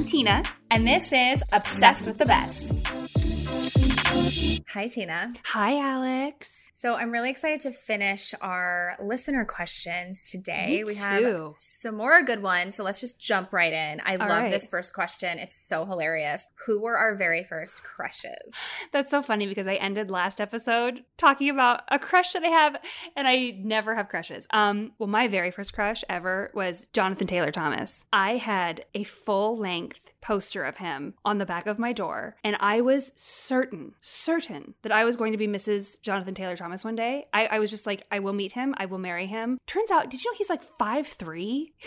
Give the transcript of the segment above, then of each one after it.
I'm Tina, and this is Obsessed with the Best. Hi, Tina. Hi, Alex. So I'm really excited to finish our listener questions today. We have some more good ones, so let's just jump right in. I All love right. this first question. It's so hilarious. Who were our very first crushes? That's so funny because I ended last episode talking about a crush that I have, and I never have crushes. Um, well, my very first crush ever was Jonathan Taylor Thomas. I had a full length poster of him on the back of my door, and I was certain, certain that I was going to be Mrs. Jonathan Taylor Thomas one day. I, I was just like, I will meet him, I will marry him. Turns out, did you know he's like five three?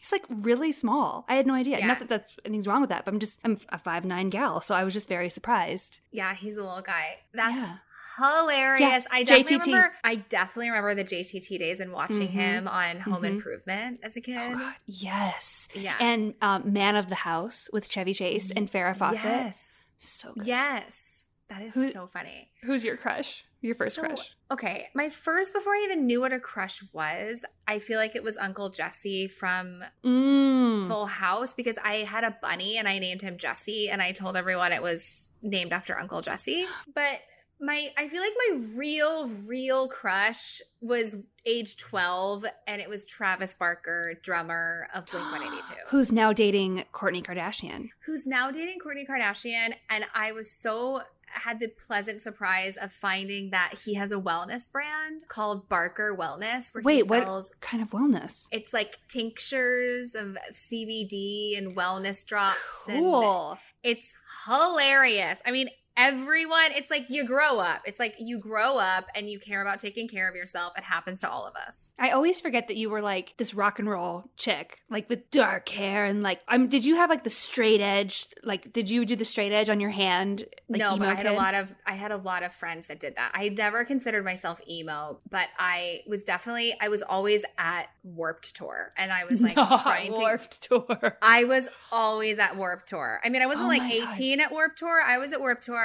He's like really small. I had no idea. Yeah. Not that that's anything's wrong with that, but I'm just I'm a five nine gal, so I was just very surprised. Yeah, he's a little guy. That's Yeah. hilarious. Yeah, I definitely JTT. remember I definitely remember the JTT days and watching Mhm. him on Home Mhm. Improvement as a kid. Oh God, yes. Yeah. And um, Man of the House with Chevy Chase and Farrah Fawcett. Yes. So good. Yes. That is Who- so funny. Who's your crush? Your first So, crush? Okay, my first before I even knew what a crush was, I feel like it was Uncle Jesse from Mm. Full House because I had a bunny and I named him Jesse and I told everyone it was named after Uncle Jesse. But my I feel like my real real crush was age 12 and it was Travis Barker, drummer of Blink-182. Who's now dating Kourtney Kardashian? who's now dating Kourtney Kardashian. And I was so had the pleasant surprise of finding that he has a wellness brand called Barker Wellness, where he Wait, what kind of wellness? It's like tinctures of CBD and wellness drops. And Cool. it's hilarious. I mean, everyone, it's like you grow up. It's like you grow up and you care about taking care of yourself. It happens to all of us. I always forget that you were like this rock and roll chick, like with dark hair and like. Um, did you have like the straight edge? Like, did you do the straight edge on your hand? Like no, but I had a lot of I had a lot of friends that did that. I never considered myself emo, but I was definitely I was always at Warped Tour, and I was like Not trying to. Warped tour. I was always at Warped Tour. I mean, I wasn't Oh like my God. 18 at Warped Tour. I was at Warped Tour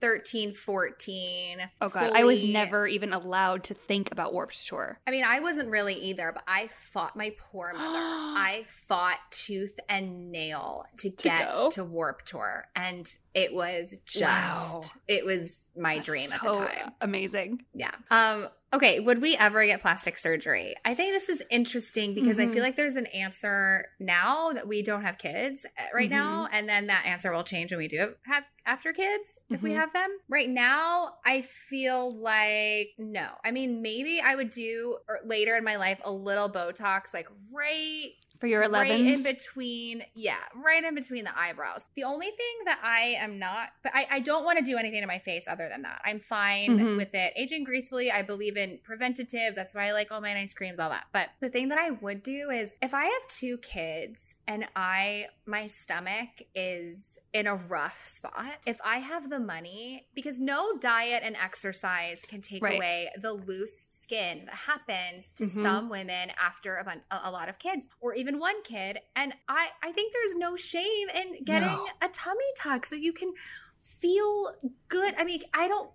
13, 14. Oh god, I was never even allowed to think about Warped Tour. I mean, I wasn't really either, but I fought my poor mother. I fought tooth and nail to get go? to Warp Tour, and it was just Wow. it was my That's dream at the time. Amazing. Yeah. Um okay, would we ever get plastic surgery? I think this is interesting because I Mhm. feel like there's an answer now that we don't have kids uh, right now Mm-hmm. and then that answer will change when we do have after kids if we Mhm. have them. Right now, I feel like no. I mean, maybe I would do or later in my life a little botox like right For your 11s Right in between, yeah, right in between the eyebrows. The only thing that I am not, but I, I don't want to do anything to my face other than that. I'm fine Mhm. with it. Aging gracefully, I believe in preventative. That's why I like all my nice creams, all that. But the thing that I would do is if I have two kids and I, my stomach is in a rough spot, if I have the money, because no diet and exercise can take Right. away the loose skin that happens to Mhm. some women after a, bun- a, a lot of kids or even one kid and i i think there's no shame in getting No. a tummy tuck so you can feel good i mean i don't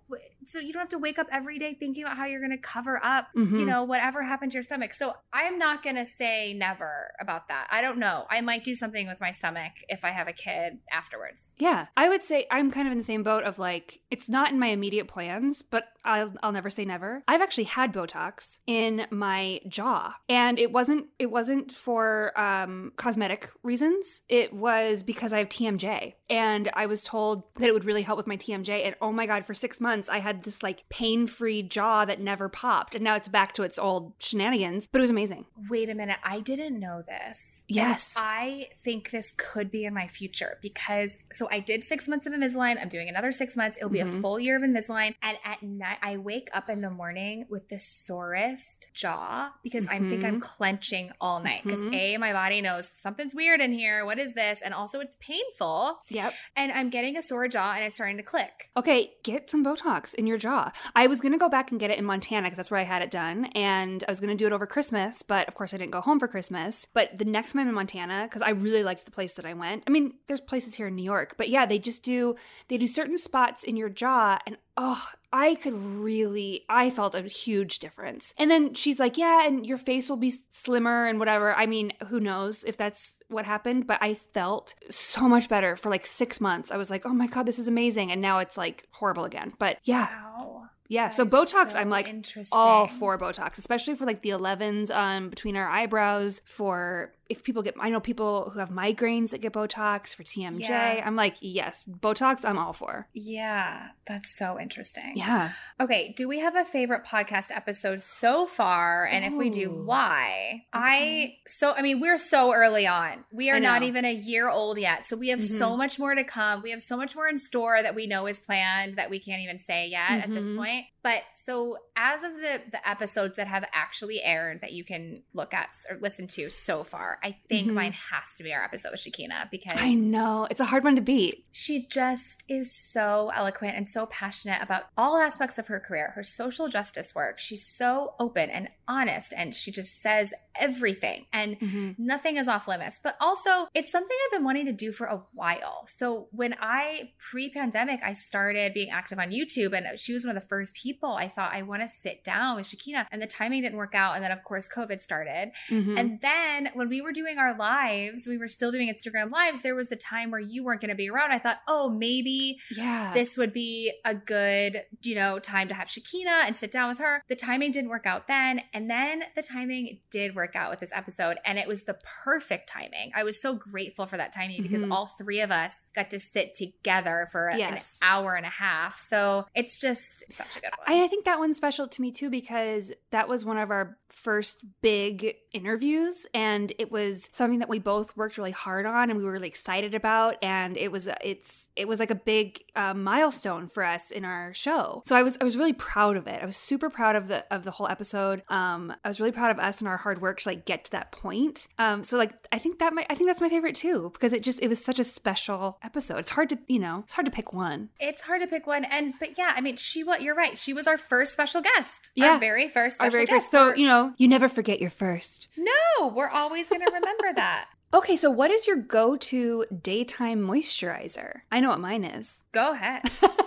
so you don't have to wake up every day thinking about how you're going to cover up you Mhm. know whatever happened to your stomach so i'm not going to say never about that i don't know i might do something with my stomach if i have a kid afterwards Yeah, I would say I'm kind of in the same boat of like it's not in my immediate plans, but I'll I'll never say never. I've actually had Botox in my jaw, and it wasn't it wasn't for um, cosmetic reasons. It was because I have TMJ, and I was told that it would really help with my TMJ. And oh my god, for six months I had this like pain free jaw that never popped, and now it's back to its old shenanigans. But it was amazing. wait a minute i didn't know this And Yes. I think this could be in my future because so I did six months of Invisalign. I'm doing another six months. It'll be a Mhm. full year of Invisalign. And at night, I wake up in the morning with the sorest jaw because I think I'm Mhm. clenching all night. Because Mhm. A, my body knows something's weird in here. What is this? And also, it's painful. Yep. And I'm getting a sore jaw and it's starting to click. Okay, get some Botox in your jaw. I was gonna go back and get it in Montana because that's where I had it done, and I was gonna do it over Christmas, but of course I didn't go home for Christmas. But the next time I'm in Montana, because I really liked the place that I went. I mean, there's places here in New York, but yeah, they just do they do certain spots in your jaw, and oh, I could really, I felt a huge difference. And then she's like, yeah, and your face will be slimmer and whatever. I mean, who knows if that's what happened, but I felt so much better for like six months. I was like, oh my God, this is amazing. And now it's like horrible again. But yeah. Wow. Yeah, That so Botox, so I'm like all for Botox, especially for like the 11s um, between our eyebrows. For if people get, I know people who have migraines that get Botox for TMJ. Yeah. I'm like, yes, Botox, I'm all for. Yeah, that's so interesting. Yeah. Okay, do we have a favorite podcast episode so far? And if we do, Ooh. why? I so I mean, we're so early on. We are not even a year old yet. So we have so Mhm. much more to come. We have so much more in store that we know is planned that we can't even say yet at this Mhm. point. But so as of the the episodes that have actually aired that you can look at or listen to so far, I think Mhm. mine has to be our episode with Shakina because I know. It's a hard one to beat. she just is so eloquent and so passionate about all aspects of her career, her social justice work. She's so open and honest, and she just says everything, and nothing is off limits. But also, it's something I've been wanting to do for a while. So, when I pre pandemic, I started being active on YouTube, and she was one of the first people I thought I want to sit down with Shakina, and the timing didn't work out. And then, of course, COVID started. Mhm. And then when we were doing our lives, we were still doing Instagram lives. There was a time where you weren't going to be around. I thought, oh, maybe yeah. this would be a good, you know, time to have Shakina and sit down with her. The timing didn't work out then. And then the timing did work out with this episode. And it was the perfect timing. I was so grateful for that timing because Mhm. all three of us got to sit together for Yes. an hour and a half. So it's just such a good one. I, think that one's special to me too because that was one of our first big interviews and it was something that we both worked really hard on and we were really excited about and it was it's it was like a big uh, milestone for us in our show so i was i was really proud of it i was super proud of the of the whole episode um i was really proud of us and our hard work to like get to that point um so like i think that might i think that's my favorite too because it just it was such a special episode it's hard to you know it's hard to pick one It's hard to pick one, and but yeah, I mean, she what you're right. She was our first special guest. Yeah. our very first. our very guest. first so you know you never forget your first no, we're always going to remember that. Okay, so what is your go to daytime moisturizer? I know what mine is. Go ahead.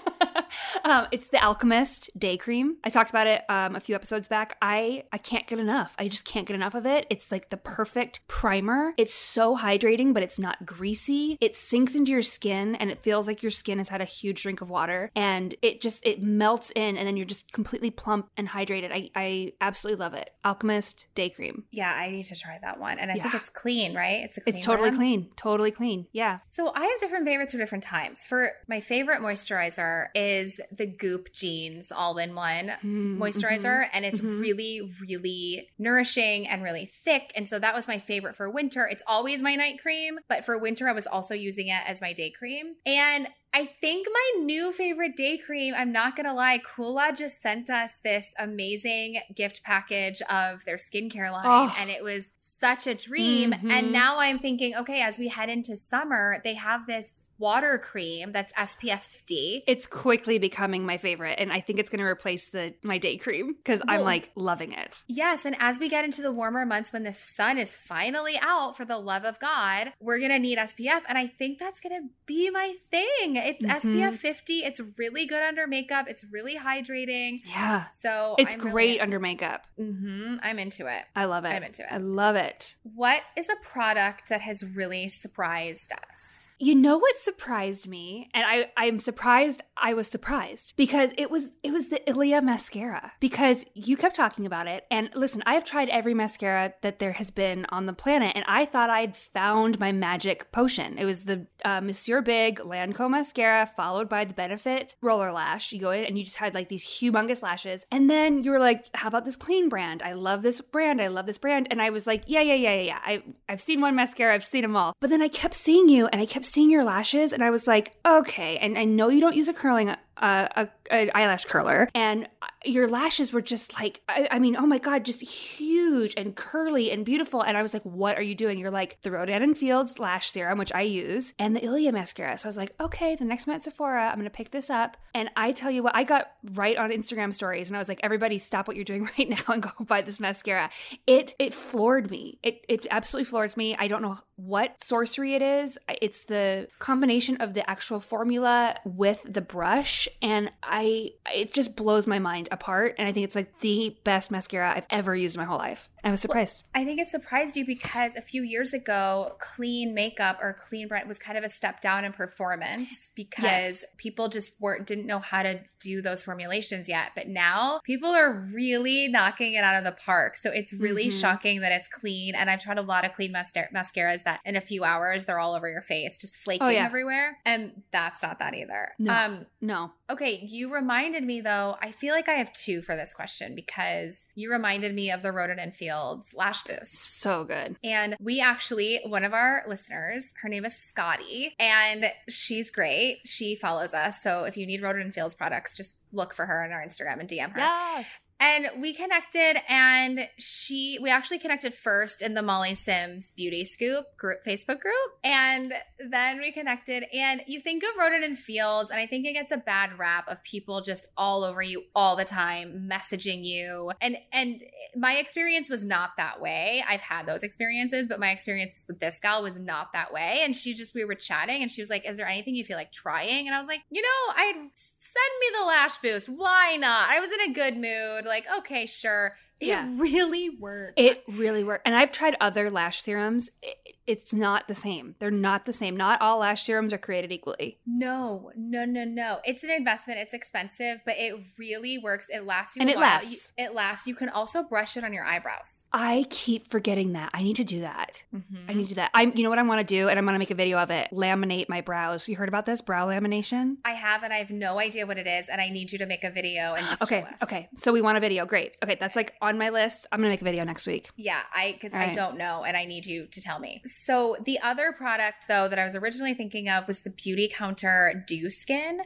um, it's the Alchemist Day Cream. I talked about it um, a few episodes back. I I can't get enough. I just can't get enough of it. It's like the perfect primer. It's so hydrating, but it's not greasy. It sinks into your skin, and it feels like your skin has had a huge drink of water, and it just it melts in, and then you're just completely plump and hydrated. I I absolutely love it. Alchemist Day Cream. Yeah, I need to try that one, and I think it's clean, right? It's a clean It's totally brand? clean. Totally clean. Yeah. So I have different favorites for different times. For my favorite moisturizer is the Goop Genes all-in-one Mm, moisturizer and it's Mhm. really really nourishing and really thick and so that was my favorite for winter it's always my night cream but for winter i was also using it as my day cream and I think my new favorite day cream, I'm not gonna lie, Kula just sent us this amazing gift package of their skincare line, Oh. and it was such a dream. Mhm. And now I'm thinking, okay, as we head into summer, they have this water cream that's SPF 50. It's quickly becoming my favorite, and I think it's going to replace the my day cream because I'm like loving it. Yes, and as we get into the warmer months when the sun is finally out for the love of God, we're going to need SPF and I think that's going to be my thing. It's Mhm. SPF 50. It's really good under makeup. It's really hydrating. Yeah, So it's I'm great Really, under makeup. hmm I'm into it. I love it. I'm into it. I love it. What is a product that has really surprised us? You know what surprised me, and I I'm surprised. I was surprised because it was it was the Ilia mascara because you kept talking about it. And listen, I've tried every mascara that there has been on the planet, and I thought I'd found my magic potion. It was the uh, Monsieur Big Lancome mascara followed by the Benefit Roller Lash. You go in and you just had like these humongous lashes, and then you were like, "How about this clean brand? I love this brand. I love this brand." And I was like, "Yeah, yeah, yeah, yeah, yeah. I I've seen one mascara. I've seen them all." But then I kept seeing you, and I kept seeing your lashes, and I was like, "Okay." And I know you don't use a curling a, a eyelash curler, and your lashes were just like, I, I mean, oh my god, just huge and curly and beautiful. And I was like, "What are you doing?" You're like the Rodan and Fields lash serum, which I use, and the Ilia mascara. So I was like, "Okay, the next time at Sephora, I'm gonna pick this up." And I tell you what, I got right on Instagram stories, and I was like, "Everybody, stop what you're doing right now and go buy this mascara." It it floored me. It it absolutely floors me. I don't know what sorcery it is. It's the combination of the actual formula with the brush and I it just blows my mind apart. And I think it's like the best mascara I've ever used in my whole life. I was surprised. I think it surprised you because a few years ago, clean makeup or clean brand was kind of a step down in performance because Yes. people just weren't didn't know how to do those formulations yet. But now people are really knocking it out of the park. So it's really Mhm. shocking that it's clean. And I've tried a lot of clean mascara- mascaras that in a few hours they're all over your face, just flaking Oh, yeah. everywhere. And that's not that either. No. Um, No. Okay, you reminded me though. I feel like I have two for this question because you reminded me of the Rodan and Fields lash boost. So good. And we actually, one of our listeners, her name is Scotty, and she's great. She follows us. So if you need Rodan and Fields products, just look for her on our Instagram and DM her. Yes. And we connected, and she, we actually connected first in the Molly Sims Beauty Scoop group, Facebook group. And then we connected, and you think of Rodan and Fields, and I think it gets a bad rap of people just all over you all the time, messaging you. And, and my experience was not that way. I've had those experiences, but my experience with this gal was not that way. And she just, we were chatting, and she was like, Is there anything you feel like trying? And I was like, You know, I'd send me the lash boost. Why not? I was in a good mood. Like, okay, sure. It Yeah. really worked. It really worked. And I've tried other lash serums. It, it's not the same. They're not the same. Not all lash serums are created equally. no, no, no, no. It's an investment. It's expensive, but it really works. It lasts you And a it while. lasts. You- it lasts. You can also brush it on your eyebrows. I keep forgetting that. I need to do that. Mm-hmm. I need to do that. I'm you know what I want to do and I'm going to make a video of it. Laminate my brows. You heard about this brow lamination? I have, and I have no idea what it is, and I need you to make a video and just Okay. Okay. So we want a video. Great. Okay, that's like on my list. I'm going to make a video next week. Yeah, I because All I right. don't know and I need you to tell me. So the other product though that I was originally thinking of was the Beauty Counter Dew Skin,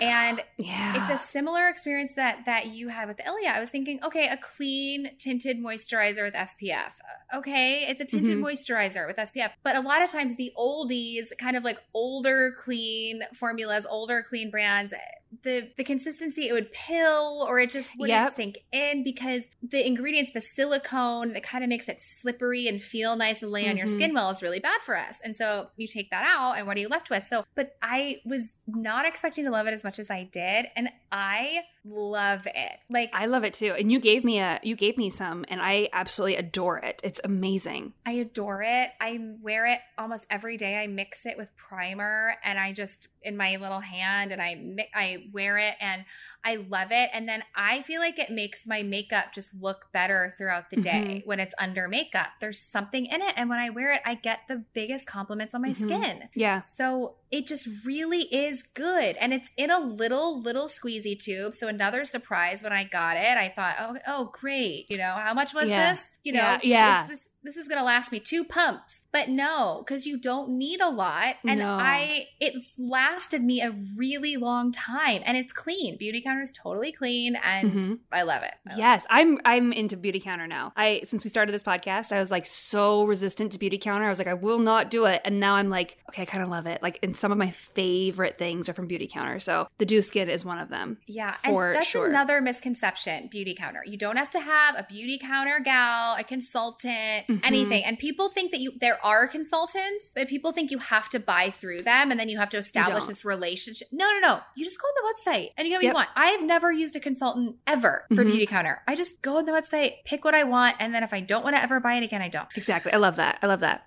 and Yeah. it's a similar experience that that you had with Ilia. I was thinking, okay, a clean tinted moisturizer with SPF. Okay, it's a tinted Mhm. moisturizer with SPF. But a lot of times the oldies, kind of like older clean formulas, older clean brands, the the consistency it would pill or it just wouldn't Yep. sink in because the ingredients, the silicone that kind of makes it slippery and feel nice and lay on your Mhm. skin well is really bad for us. And so you take that out and what are you left with? So but I was not expecting to love it as much as I did. And I love it. Like I love it too. And you gave me a you gave me some and I absolutely adore it. It's amazing. I adore it. I wear it almost every day. I mix it with primer and I just in my little hand and I I wear it and I love it and then I feel like it makes my makeup just look better throughout the day when it's under makeup. There's something in it and when I wear it I get the biggest compliments on my Mhm. skin. Yeah. So it just really is good. And it's in a little, little squeezy tube. So another surprise when I got it, I thought, oh, oh, great. You know, how much was Yeah. this? You know, Yeah, yeah. it's This, this is going to last me two pumps. But no, because you don't need a lot. And No. I, it's lasted me a really long time and it's clean. Beauty counter is totally clean and Mhm. I love it. I love Yes, I'm I'm into beauty counter now. I since we started this podcast, I was like so resistant to beauty counter. I was like, I will not do it. And now I'm like, okay, I kind of love it. Like, and some of my favorite things are from beauty counter. So the dew skin is one of them. Yeah, For and that's sure. another misconception. Beauty counter. You don't have to have a beauty counter gal, a consultant, Mhm. anything. And people think that you there are consultants, but people think you have to buy through them and then you have to establish this relationship. No, no, no. You just go on the website and you get what you want. I have never used a consultant ever for Mhm. beauty counter. I just go on the website, pick what I want, and then if I don't want to ever buy it again, I don't. Exactly. I love that. I love that.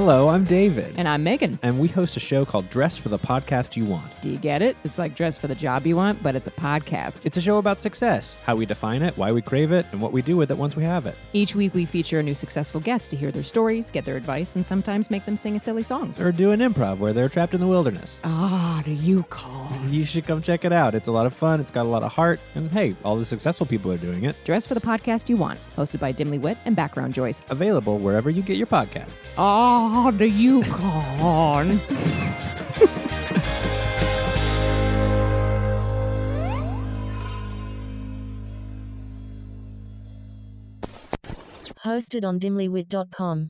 Hello, I'm David. And I'm Megan. And we host a show called Dress for the Podcast You Want. Do you get it? It's like dress for the job you want, but it's a podcast. It's a show about success, how we define it, why we crave it, and what we do with it once we have it. Each week we feature a new successful guest to hear their stories, get their advice, and sometimes make them sing a silly song. Or do an improv where they're trapped in the wilderness. Ah, do you call? You should come check it out. It's a lot of fun, it's got a lot of heart, and hey, all the successful people are doing it. Dress for the Podcast You Want, hosted by Dimly Wit and Background Joyce. Available wherever you get your podcasts. Ah, the Yukon. Hosted on dimlywit.com.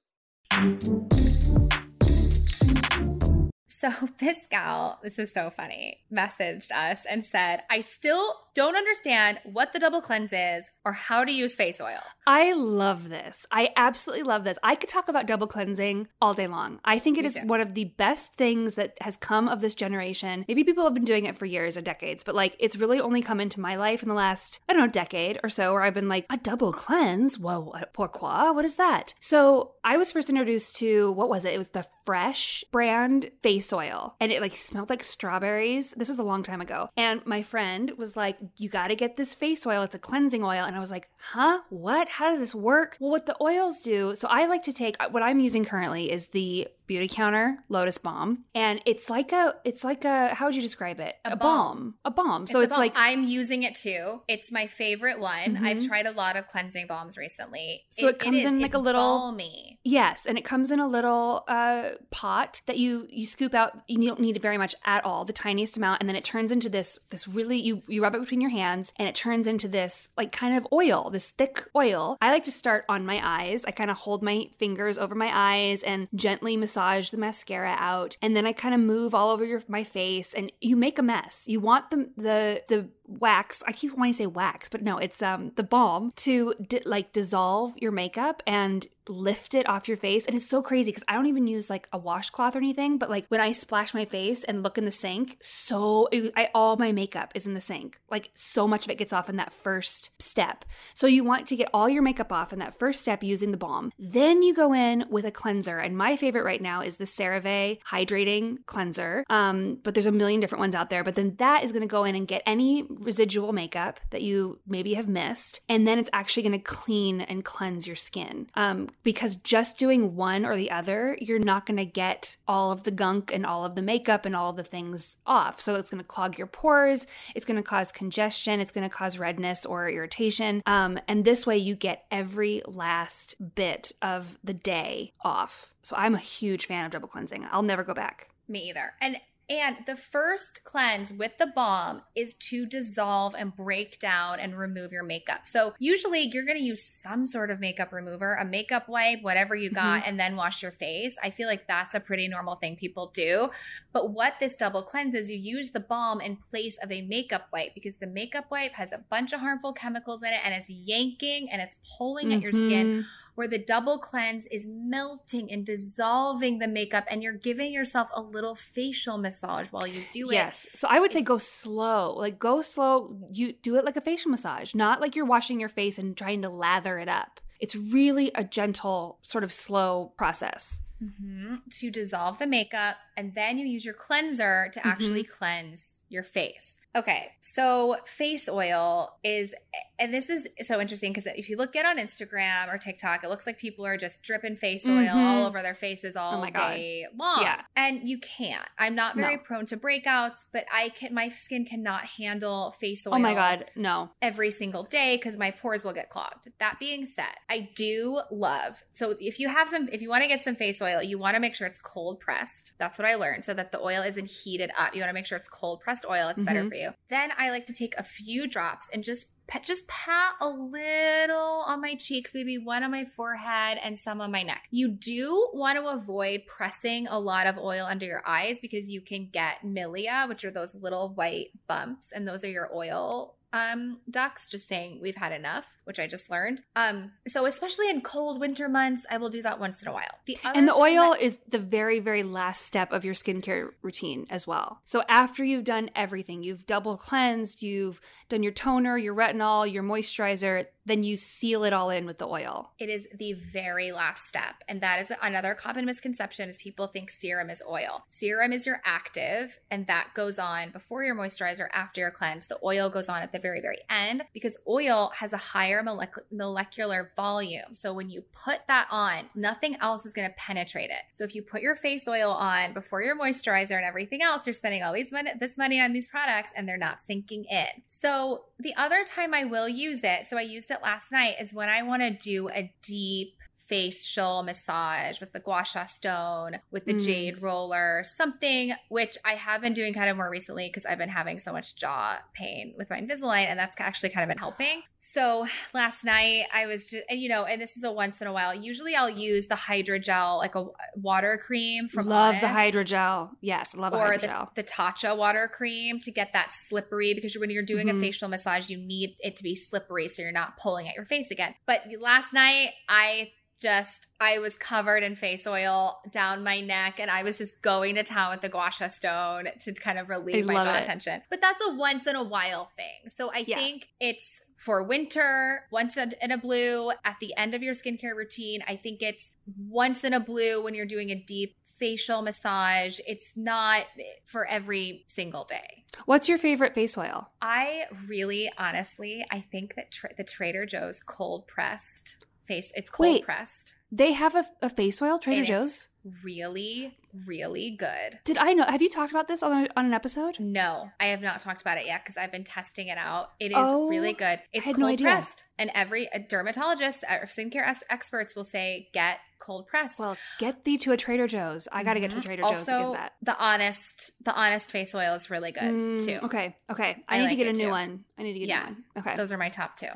So this gal, this is so funny, messaged us and said, I still don't understand what the double cleanse is or how to use face oil. I love this. I absolutely love this. I could talk about double cleansing all day long. I think it Me is too. one of the best things that has come of this generation. Maybe people have been doing it for years or decades, but like it's really only come into my life in the last, I don't know, decade or so where I've been like, a double cleanse? Well, pourquoi? What is that? So I was first introduced to, what was it? It was the Fresh brand face oil and it like smelled like strawberries. This was a long time ago. And my friend was like, you got to get this face oil. It's a cleansing oil. And I was like, huh? What? How does this work? Well, what the oils do, so I like to take what I'm using currently is the Beauty Counter Lotus Balm. And it's like a, it's like a, how would you describe it? A balm. A balm. So a it's balm. like, I'm using it too. It's my favorite one. Mhm. I've tried a lot of cleansing balms recently. So it comes is. in like It's a little- balmy. Yes, and it comes in a little uh, pot that you you scoop out. You don't need it very much at all, the tiniest amount, and then it turns into this this really you you rub it between your hands, and it turns into this like kind of oil, this thick oil. I like to start on my eyes. I kind of hold my fingers over my eyes and gently massage the mascara out, and then I kind of move all over your my face, and you make a mess. You want the the the wax. I keep wanting to say wax, but no, it's um the balm to di- like dissolve your makeup and lift it off your face. And it's so crazy because I don't even use like a washcloth or anything, but like when I splash my face and look in the sink, so I all my makeup is in the sink. Like so much of it gets off in that first step. So you want to get all your makeup off in that first step using the balm. Then you go in with a cleanser, and my favorite right now is the CeraVe hydrating cleanser. Um, but there's a million different ones out there. But then that is going to go in and get any residual makeup that you maybe have missed, and then it's actually going to clean and cleanse your skin. Um, because just doing one or the other, you're not going to get all of the gunk and all of the makeup and all of the things off. So it's going to clog your pores. It's going to cause congestion. It's going to cause redness or irritation. Um, and this way, you get every last bit of the day off. So I'm a huge fan of double cleansing. I'll never go back. Me either. And and the first cleanse with the balm is to dissolve and break down and remove your makeup. So usually you're going to use some sort of makeup remover, a makeup wipe, whatever you got, and then wash your face. I feel like that's a pretty normal thing people do. But what this double cleanse is, you use the balm in place of a makeup wipe because the makeup wipe has a bunch of harmful chemicals in it and it's yanking and it's pulling at your skin Mhm. Where the double cleanse is melting and dissolving the makeup and you're giving yourself a little facial massage while you do it. Yes. So I would say It's- go slow. Like go slow. You do it like a facial massage, not like you're washing your face and trying to lather it up. It's really a gentle, sort of slow process. Mhm. to dissolve the makeup and then you use your cleanser to actually cleanse your face. Okay, so face oil is, and this is so interesting because if you look at on Instagram or TikTok, it looks like people are just dripping face oil Mhm. all over their faces all Oh my God. day long. Yeah. and you can't. I'm not very No. prone to breakouts, but I can. My skin cannot handle face oil Oh my God. No. every single day because my pores will get clogged. That being said, I do love so if you have some if you want to get some face oil, you want to make sure it's cold pressed. That's what I learned so that the oil isn't heated up. You want to make sure it's cold pressed oil. It's better Mhm. for you. Then I like to take a few drops and just pat, just pat a little on my cheeks, maybe one on my forehead and some on my neck. You do want to avoid pressing a lot of oil under your eyes because you can get milia, which are those little white bumps, and those are your oil um ducts just saying we've had enough which i just learned um so especially in cold winter months i will do that once in a while the And the oil is the very, very last step of your skincare routine as well. So after you've done everything, you've double cleansed, you've done your toner, your retinol, your moisturizer, then you seal it all in with the oil. It is the very last step. And that is another common misconception is people think serum is oil. Serum is your active and that goes on before your moisturizer, after your cleanse. The oil goes on at the very, very end because oil has a higher molec- molecular volume. So when you put that on, nothing else is going to penetrate it. So if you put your face oil on before your moisturizer and everything else, you're spending all these money, this money on these products and they're not sinking in. So the other time I will use it, so I used it last night, is when I want to do a deep facial massage with the gua sha stone, with the Mm. jade roller, something which I have been doing kind of more recently because I've been having so much jaw pain with my Invisalign, and that's actually kind of been helping. So last night I was just, and you know, and this is a once in a while. Usually I'll use the hydrogel, like a water cream from love the hydrogel. Yes, love or hydrogel. the, the Tatcha water cream to get that slippery because when you're doing Mhm. a facial massage, you need it to be slippery so you're not pulling at your face again. But last night, I just I was covered in face oil down my neck and I was just going to town with the gua sha stone to kind of relieve I my jaw it. tension. But that's a once in a while thing. So I Yeah. think it's for winter, once in in a blue at the end of your skincare routine. I think it's once in a blue when you're doing a deep facial massage. It's not for every single day. What's your favorite face oil? I really, honestly, I think that tra- the Trader Joe's cold pressed face, it's cold Wait. pressed. They have a, a face oil, Trader and Joe's. It's really, really good. Did I know? Have you talked about this on, a, on an episode? No, I have not talked about it yet because I've been testing it out. It is Oh, really good. It's cold no pressed, and every dermatologist or skincare ex- experts will say get cold pressed. Well, get thee to a Trader Joe's. I got to get to a Mhm. Trader Joe's to also, get that. the honest, the honest face oil is really good Mm, too. Okay, okay. I, I need like to get a new too. one. I need to get Yeah. a new one. Okay, Those are my top two.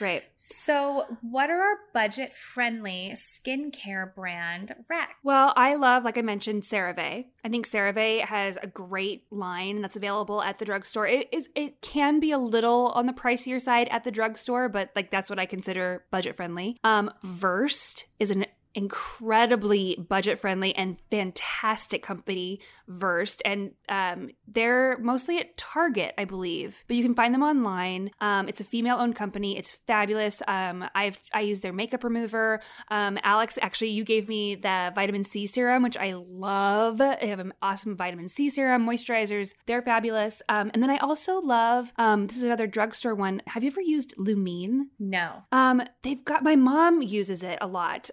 Great. So, what are our budget friendly skincare brand rec? Well, I love, like I mentioned, CeraVe. I think CeraVe has a great line that's available at the drugstore. It is it can be a little on the pricier side at the drugstore, but like that's what I consider budget friendly. Um, Versed is an incredibly budget friendly and fantastic company versed and um, they're mostly at target i believe. But you can find them online. Um, it's a female owned company. It's fabulous. Um, i've i use their makeup remover. Um, alex actually you gave me the vitamin c serum which i love. They have an awesome vitamin c serum moisturizers. They're fabulous. Um, and then i also love um, this is another drugstore one. Have you ever used lumene? No. um, they've got my mom uses it a lot.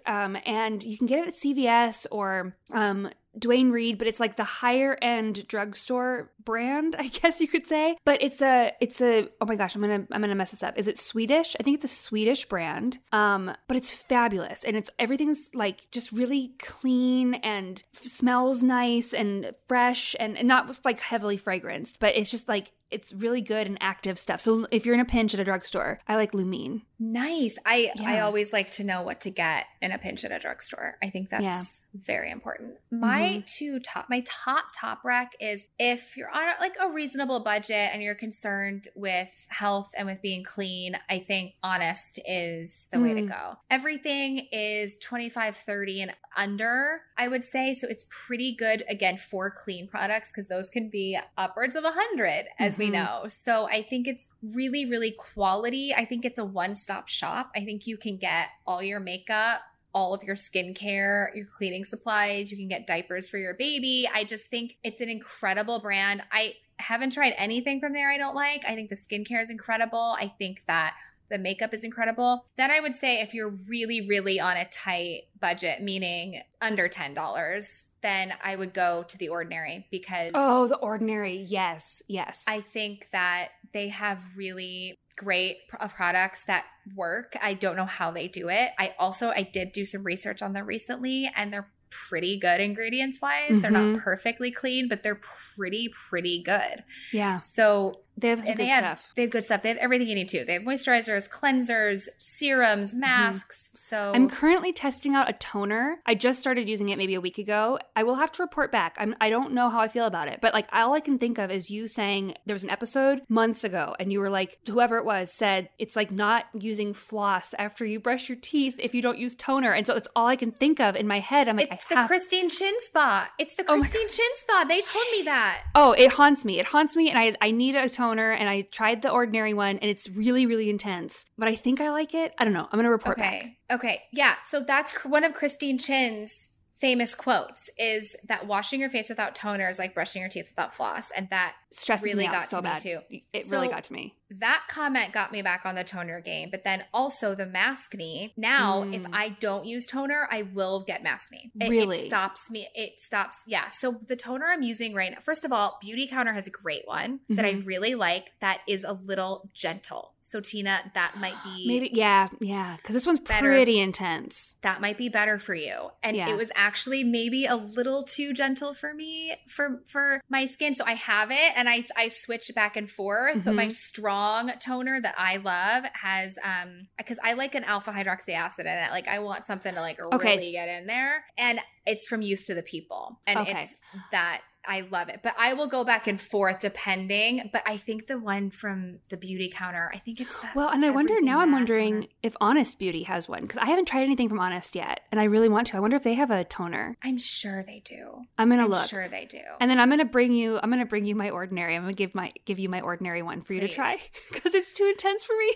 And you can get it at CVS or um Duane Reade, but it's like the higher end drugstore brand, I guess you could say. But it's a it's a oh my gosh, I'm gonna I'm gonna mess this up. Is it Swedish? I think it's a Swedish brand. Um, but it's fabulous and it's everything's like just really clean and f- smells nice and fresh and, and not like heavily fragranced, but it's just like it's really good and active stuff. So if you're in a pinch at a drugstore, I like Lumene. Nice. I I always like to know what to get in a pinch at a drugstore. I think that's Yeah. very important. My two top my top top rec is if you're on like a reasonable budget and you're concerned with health and with being clean, I think honest is the way to Mm. go. Everything is 25 30 and under, I would say, so it's pretty good again for clean products because those can be upwards of 100 as we Mhm. know. So I think it's really really quality. I think it's a one-stop shop. I think you can get all your makeup all of your skincare, your cleaning supplies. You can get diapers for your baby. I just think it's an incredible brand. I haven't tried anything from there I don't like. I think the skincare is incredible. I think that the makeup is incredible. Then I would say if you're really, really on a tight budget, meaning under $10, then I would go to The Ordinary because Oh, the ordinary. Yes, yes. I think that they have really great pr- uh, products that work. I don't know how they do it. I also I did do some research on them recently and they're pretty good ingredients wise. They're not Mhm. perfectly clean, but they're pretty pretty good. yeah, So they have and good they have stuff. they have good stuff. They have everything you need to. They have moisturizers, cleansers, serums, masks. So Mm-hmm. I'm currently testing out a toner. I just started using it maybe a week ago. I will have to report back. I'm, I don't know how I feel about it, but like all I can think of is you saying there was an episode months ago, and you were like, whoever it was said it's like not using floss after you brush your teeth if you don't use toner, and so that's all I can think of in my head. I'm like, it's I the have- Christine Chin Spa. It's the Oh Christine Chin Spa. They told me that. Oh, it haunts me. It haunts me, and I I need a toner toner and I tried the ordinary one and it's really, really intense. But I think I like it. I don't know. I'm going to report back. Okay. Okay. Yeah. So that's one of Christine Chin's famous quotes is that washing your face without toner is like brushing your teeth without floss. And that Stresses really me out got so to me too. It really got to me. That comment got me back on the toner game, but then also the maskne. Now, if Mm. I don't use toner, I will get maskne. It, Really? it stops me. It stops. Yeah. So the toner I'm using right now, first of all, Beauty Counter has a great one that I Mhm. really like that is a little gentle. So Tina, that might be Maybe, yeah, yeah. Because this one's Better. pretty intense. that might be better for you. And Yeah. it was actually maybe a little too gentle for me for for my skin. So I have it and I I switch back and forth. But my Mhm. Strong toner that I love has um because I like an alpha hydroxy acid in it. Like I want something to like Okay. really get in there. And it's from Youth to the People. And Okay. it's that I love it. But I will go back and forth depending. But I think the one from the beauty counter, I think it's that Well, and I wonder now. I'm wondering toner. if Honest Beauty has one because I haven't tried anything from Honest yet, and I really want to. I wonder if they have a toner. I'm sure they do. I'm gonna I'm look, sure they do. and then I'm gonna bring you. I'm gonna bring you my ordinary. I'm gonna give my give you my ordinary one for you to try because it's too intense for me.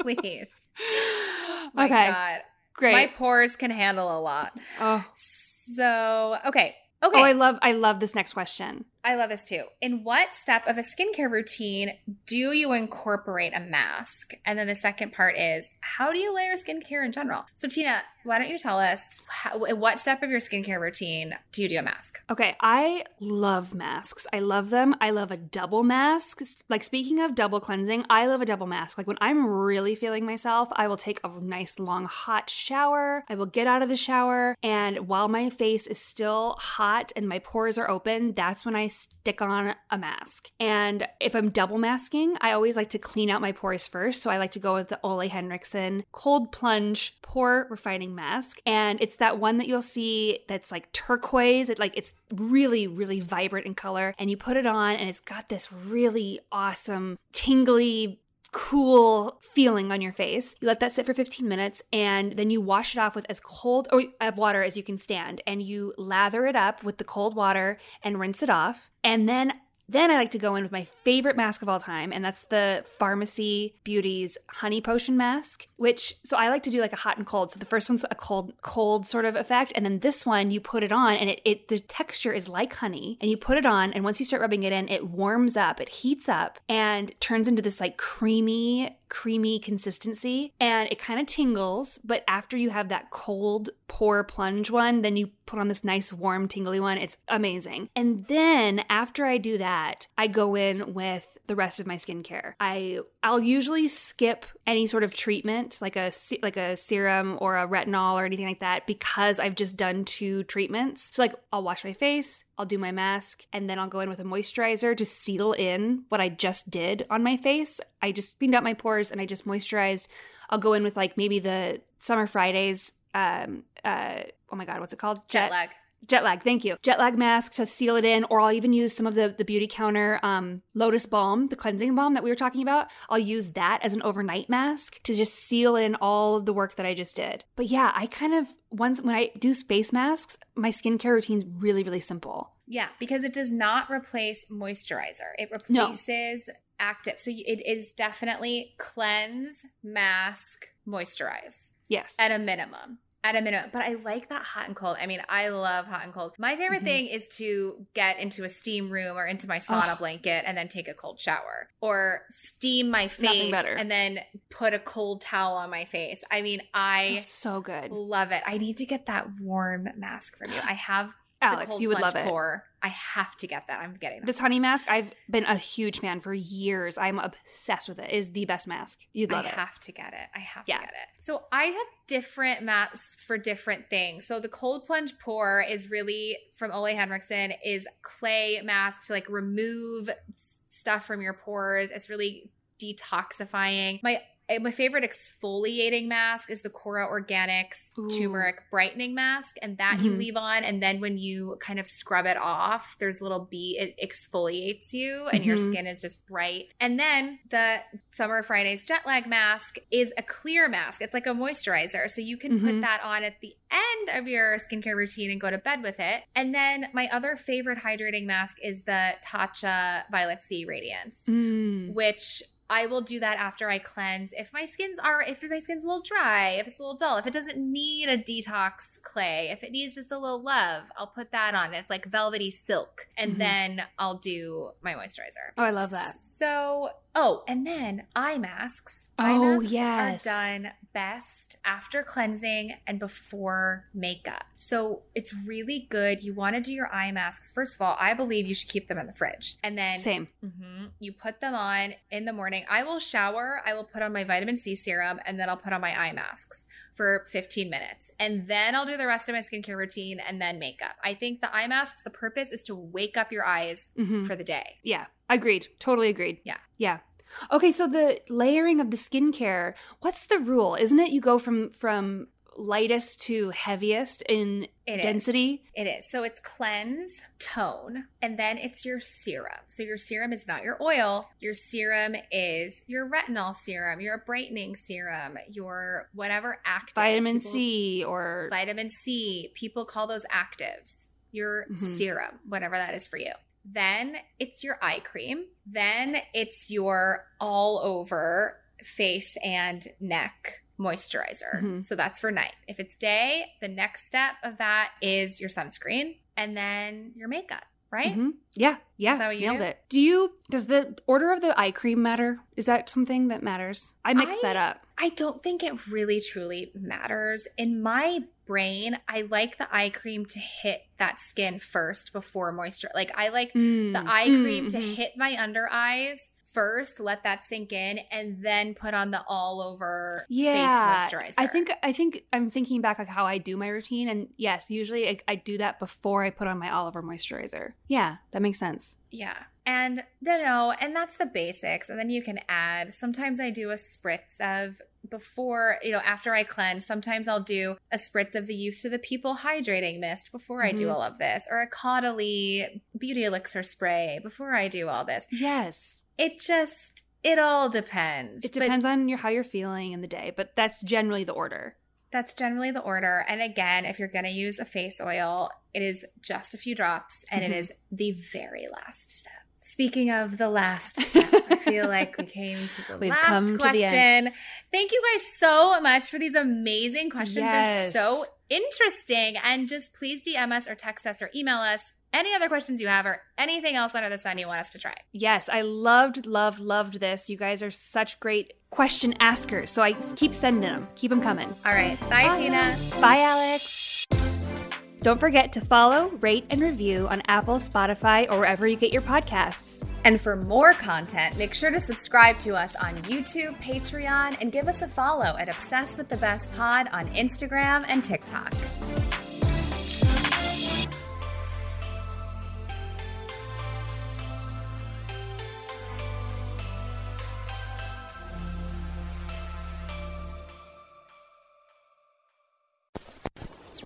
Please. My okay, God. great. My pores can handle a lot. oh, So, okay. Oh, okay. oh, I love I love this next question. I love this too. In what step of a skincare routine do you incorporate a mask? And then the second part is how do you layer skincare in general? So, Tina, why don't you tell us how, what step of your skincare routine do you do a mask? Okay, I love masks. I love them. I love a double mask. Like speaking of double cleansing, I love a double mask. Like when I'm really feeling myself, I will take a nice long hot shower. I will get out of the shower and while my face is still hot and my pores are open, that's when I stick on a mask. And if I'm double masking, I always like to clean out my pores first. So I like to go with the Ole Henriksen cold plunge pore refining mask. And it's that one that you'll see that's like turquoise. It like it's really, really vibrant in color. And you put it on and it's got this really awesome, tingly cool feeling on your face. You let that sit for 15 minutes and then you wash it off with as cold of water as you can stand and you lather it up with the cold water and rinse it off. And then then I like to go in with my favorite mask of all time, and that's the Farmacy Beauty's Honey Potion Mask, which, so I like to do like a hot and cold. So the first one's a cold, cold sort of effect. And then this one, you put it on, and it, it the texture is like honey. And you put it on, and once you start rubbing it in, it warms up, it heats up, and turns into this like creamy, creamy consistency. And it kind of tingles. But after you have that cold pore plunge one, then you put on this nice warm tingly one. It's amazing. And then after I do that, I go in with the rest of my skincare. I I'll usually skip any sort of treatment like a like a serum or a retinol or anything like that because I've just done two treatments. So like I'll wash my face, I'll do my mask, and then I'll go in with a moisturizer to seal in what I just did on my face. I just cleaned out my pores and I just moisturized. I'll go in with like maybe the Summer Fridays um uh oh my god, what's it called? Jet lag. Jet lag, thank you. Jet lag mask to seal it in, or I'll even use some of the, the beauty counter um, lotus balm, the cleansing balm that we were talking about. I'll use that as an overnight mask to just seal in all of the work that I just did. But yeah, I kind of once when I do space masks, my skincare routine's really, really simple. Yeah, because it does not replace moisturizer. It No. replaces active. So it is definitely cleanse, mask, moisturize Yes. at a minimum. At a minimum. But I like that hot and cold. I mean, I love hot and cold. My favorite Mhm. thing is to get into a steam room or into my sauna Ugh. blanket and then take a cold shower or steam my face better. and then put a cold towel on my face. I mean, I so good. love it. I need to get that warm mask from you. I have Alex, you would love it. I have to get that. I'm getting that. This honey mask, I've been a huge fan for years. I'm obsessed with it. It is the best mask. You'd love I it. have to get it. I have Yeah. to get it. So I have different masks for different things. So the cold plunge pore is really from Ole Henriksen is clay mask to like remove stuff from your pores. It's really detoxifying. My my favorite exfoliating mask is the Kora Organics Ooh. turmeric brightening mask, and that you Mhm. leave on, and then when you kind of scrub it off, there's a little bee. It exfoliates you, and your Mhm. skin is just bright. And then the Summer Fridays jet lag mask is a clear mask. It's like a moisturizer, so you can put Mhm. that on at the end of your skincare routine and go to bed with it. And then my other favorite hydrating mask is the Tatcha Violet C Radiance Mm. which I will do that after I cleanse. If my skin's are if my skin's a little dry, if it's a little dull, if it doesn't need a detox clay, if it needs just a little love, I'll put that on. It's like velvety silk, and Mhm. then I'll do my moisturizer. Oh, I love that. So, oh, and then eye masks. Eye Oh, masks yes. are done best after cleansing and before makeup. So it's really good. You want to do your eye masks. First of all, I believe you should keep them in the fridge, and then Same. hmm You put them on in the morning. I will shower. I will put on my vitamin C serum and then I'll put on my eye masks for 15 minutes. And then I'll do the rest of my skincare routine and then makeup. I think the eye masks, the purpose is to wake up your eyes hmm for the day. Yeah, agreed. Totally agreed. Yeah. Yeah. Okay, so the layering of the skincare, what's the rule? Isn't it you go from from lightest to heaviest in It is. density? It is. So it's cleanse, tone, and then it's your serum. So your serum is not your oil. Your serum is your retinol serum, your brightening serum, your whatever active. Vitamin People- C or vitamin C. People call those actives. Your Mhm. serum, whatever that is for you. Then it's your eye cream. Then it's your all over face and neck moisturizer. Mhm. So that's for night. If it's day, the next step of that is your sunscreen and then your makeup, right? Mhm. Yeah, yeah. What you nailed do? it. Do you does the order of the eye cream matter? Is that something that matters? I mix I- that up. I don't think it really truly matters. In my brain, I like the eye cream to hit that skin first before moisture. Like I like the Mm, eye mm, cream to mhm. hit my under eyes first, let that sink in, and then put on the all over yeah, face moisturizer. I think I think I'm thinking back like how I do my routine, and yes, usually I, I do that before I put on my all over moisturizer. Yeah, that makes sense. Yeah. And you know, and that's the basics. And then you can add. Sometimes I do a spritz of before, you know, after I cleanse. Sometimes I'll do a spritz of the Youth to the People hydrating mist before I do Mhm. all of this, or a Caudalie beauty elixir spray before I do all this. Yes, It just it all depends. it But depends on your how you're feeling in the day, but that's generally the order. That's generally the order. And again, if you're going to use a face oil, it is just a few drops and Mhm. it is the very last step. Speaking of the last step, I feel like we came to the We've last come to the question. Thank you guys so much for these amazing questions. Yes. They're so interesting. And just please DM us or text us or email us any other questions you have or anything else under the sun you want us to try. Yes, I loved, loved, loved this. You guys are such great question askers, so I keep sending them. Keep them coming. All right. Bye, Tina. Bye, Alex. Don't forget to follow, rate, and review on Apple, Spotify, or wherever you get your podcasts. And for more content, make sure to subscribe to us on YouTube, Patreon, and give us a follow at Obsessed with the Best Pod on Instagram and TikTok.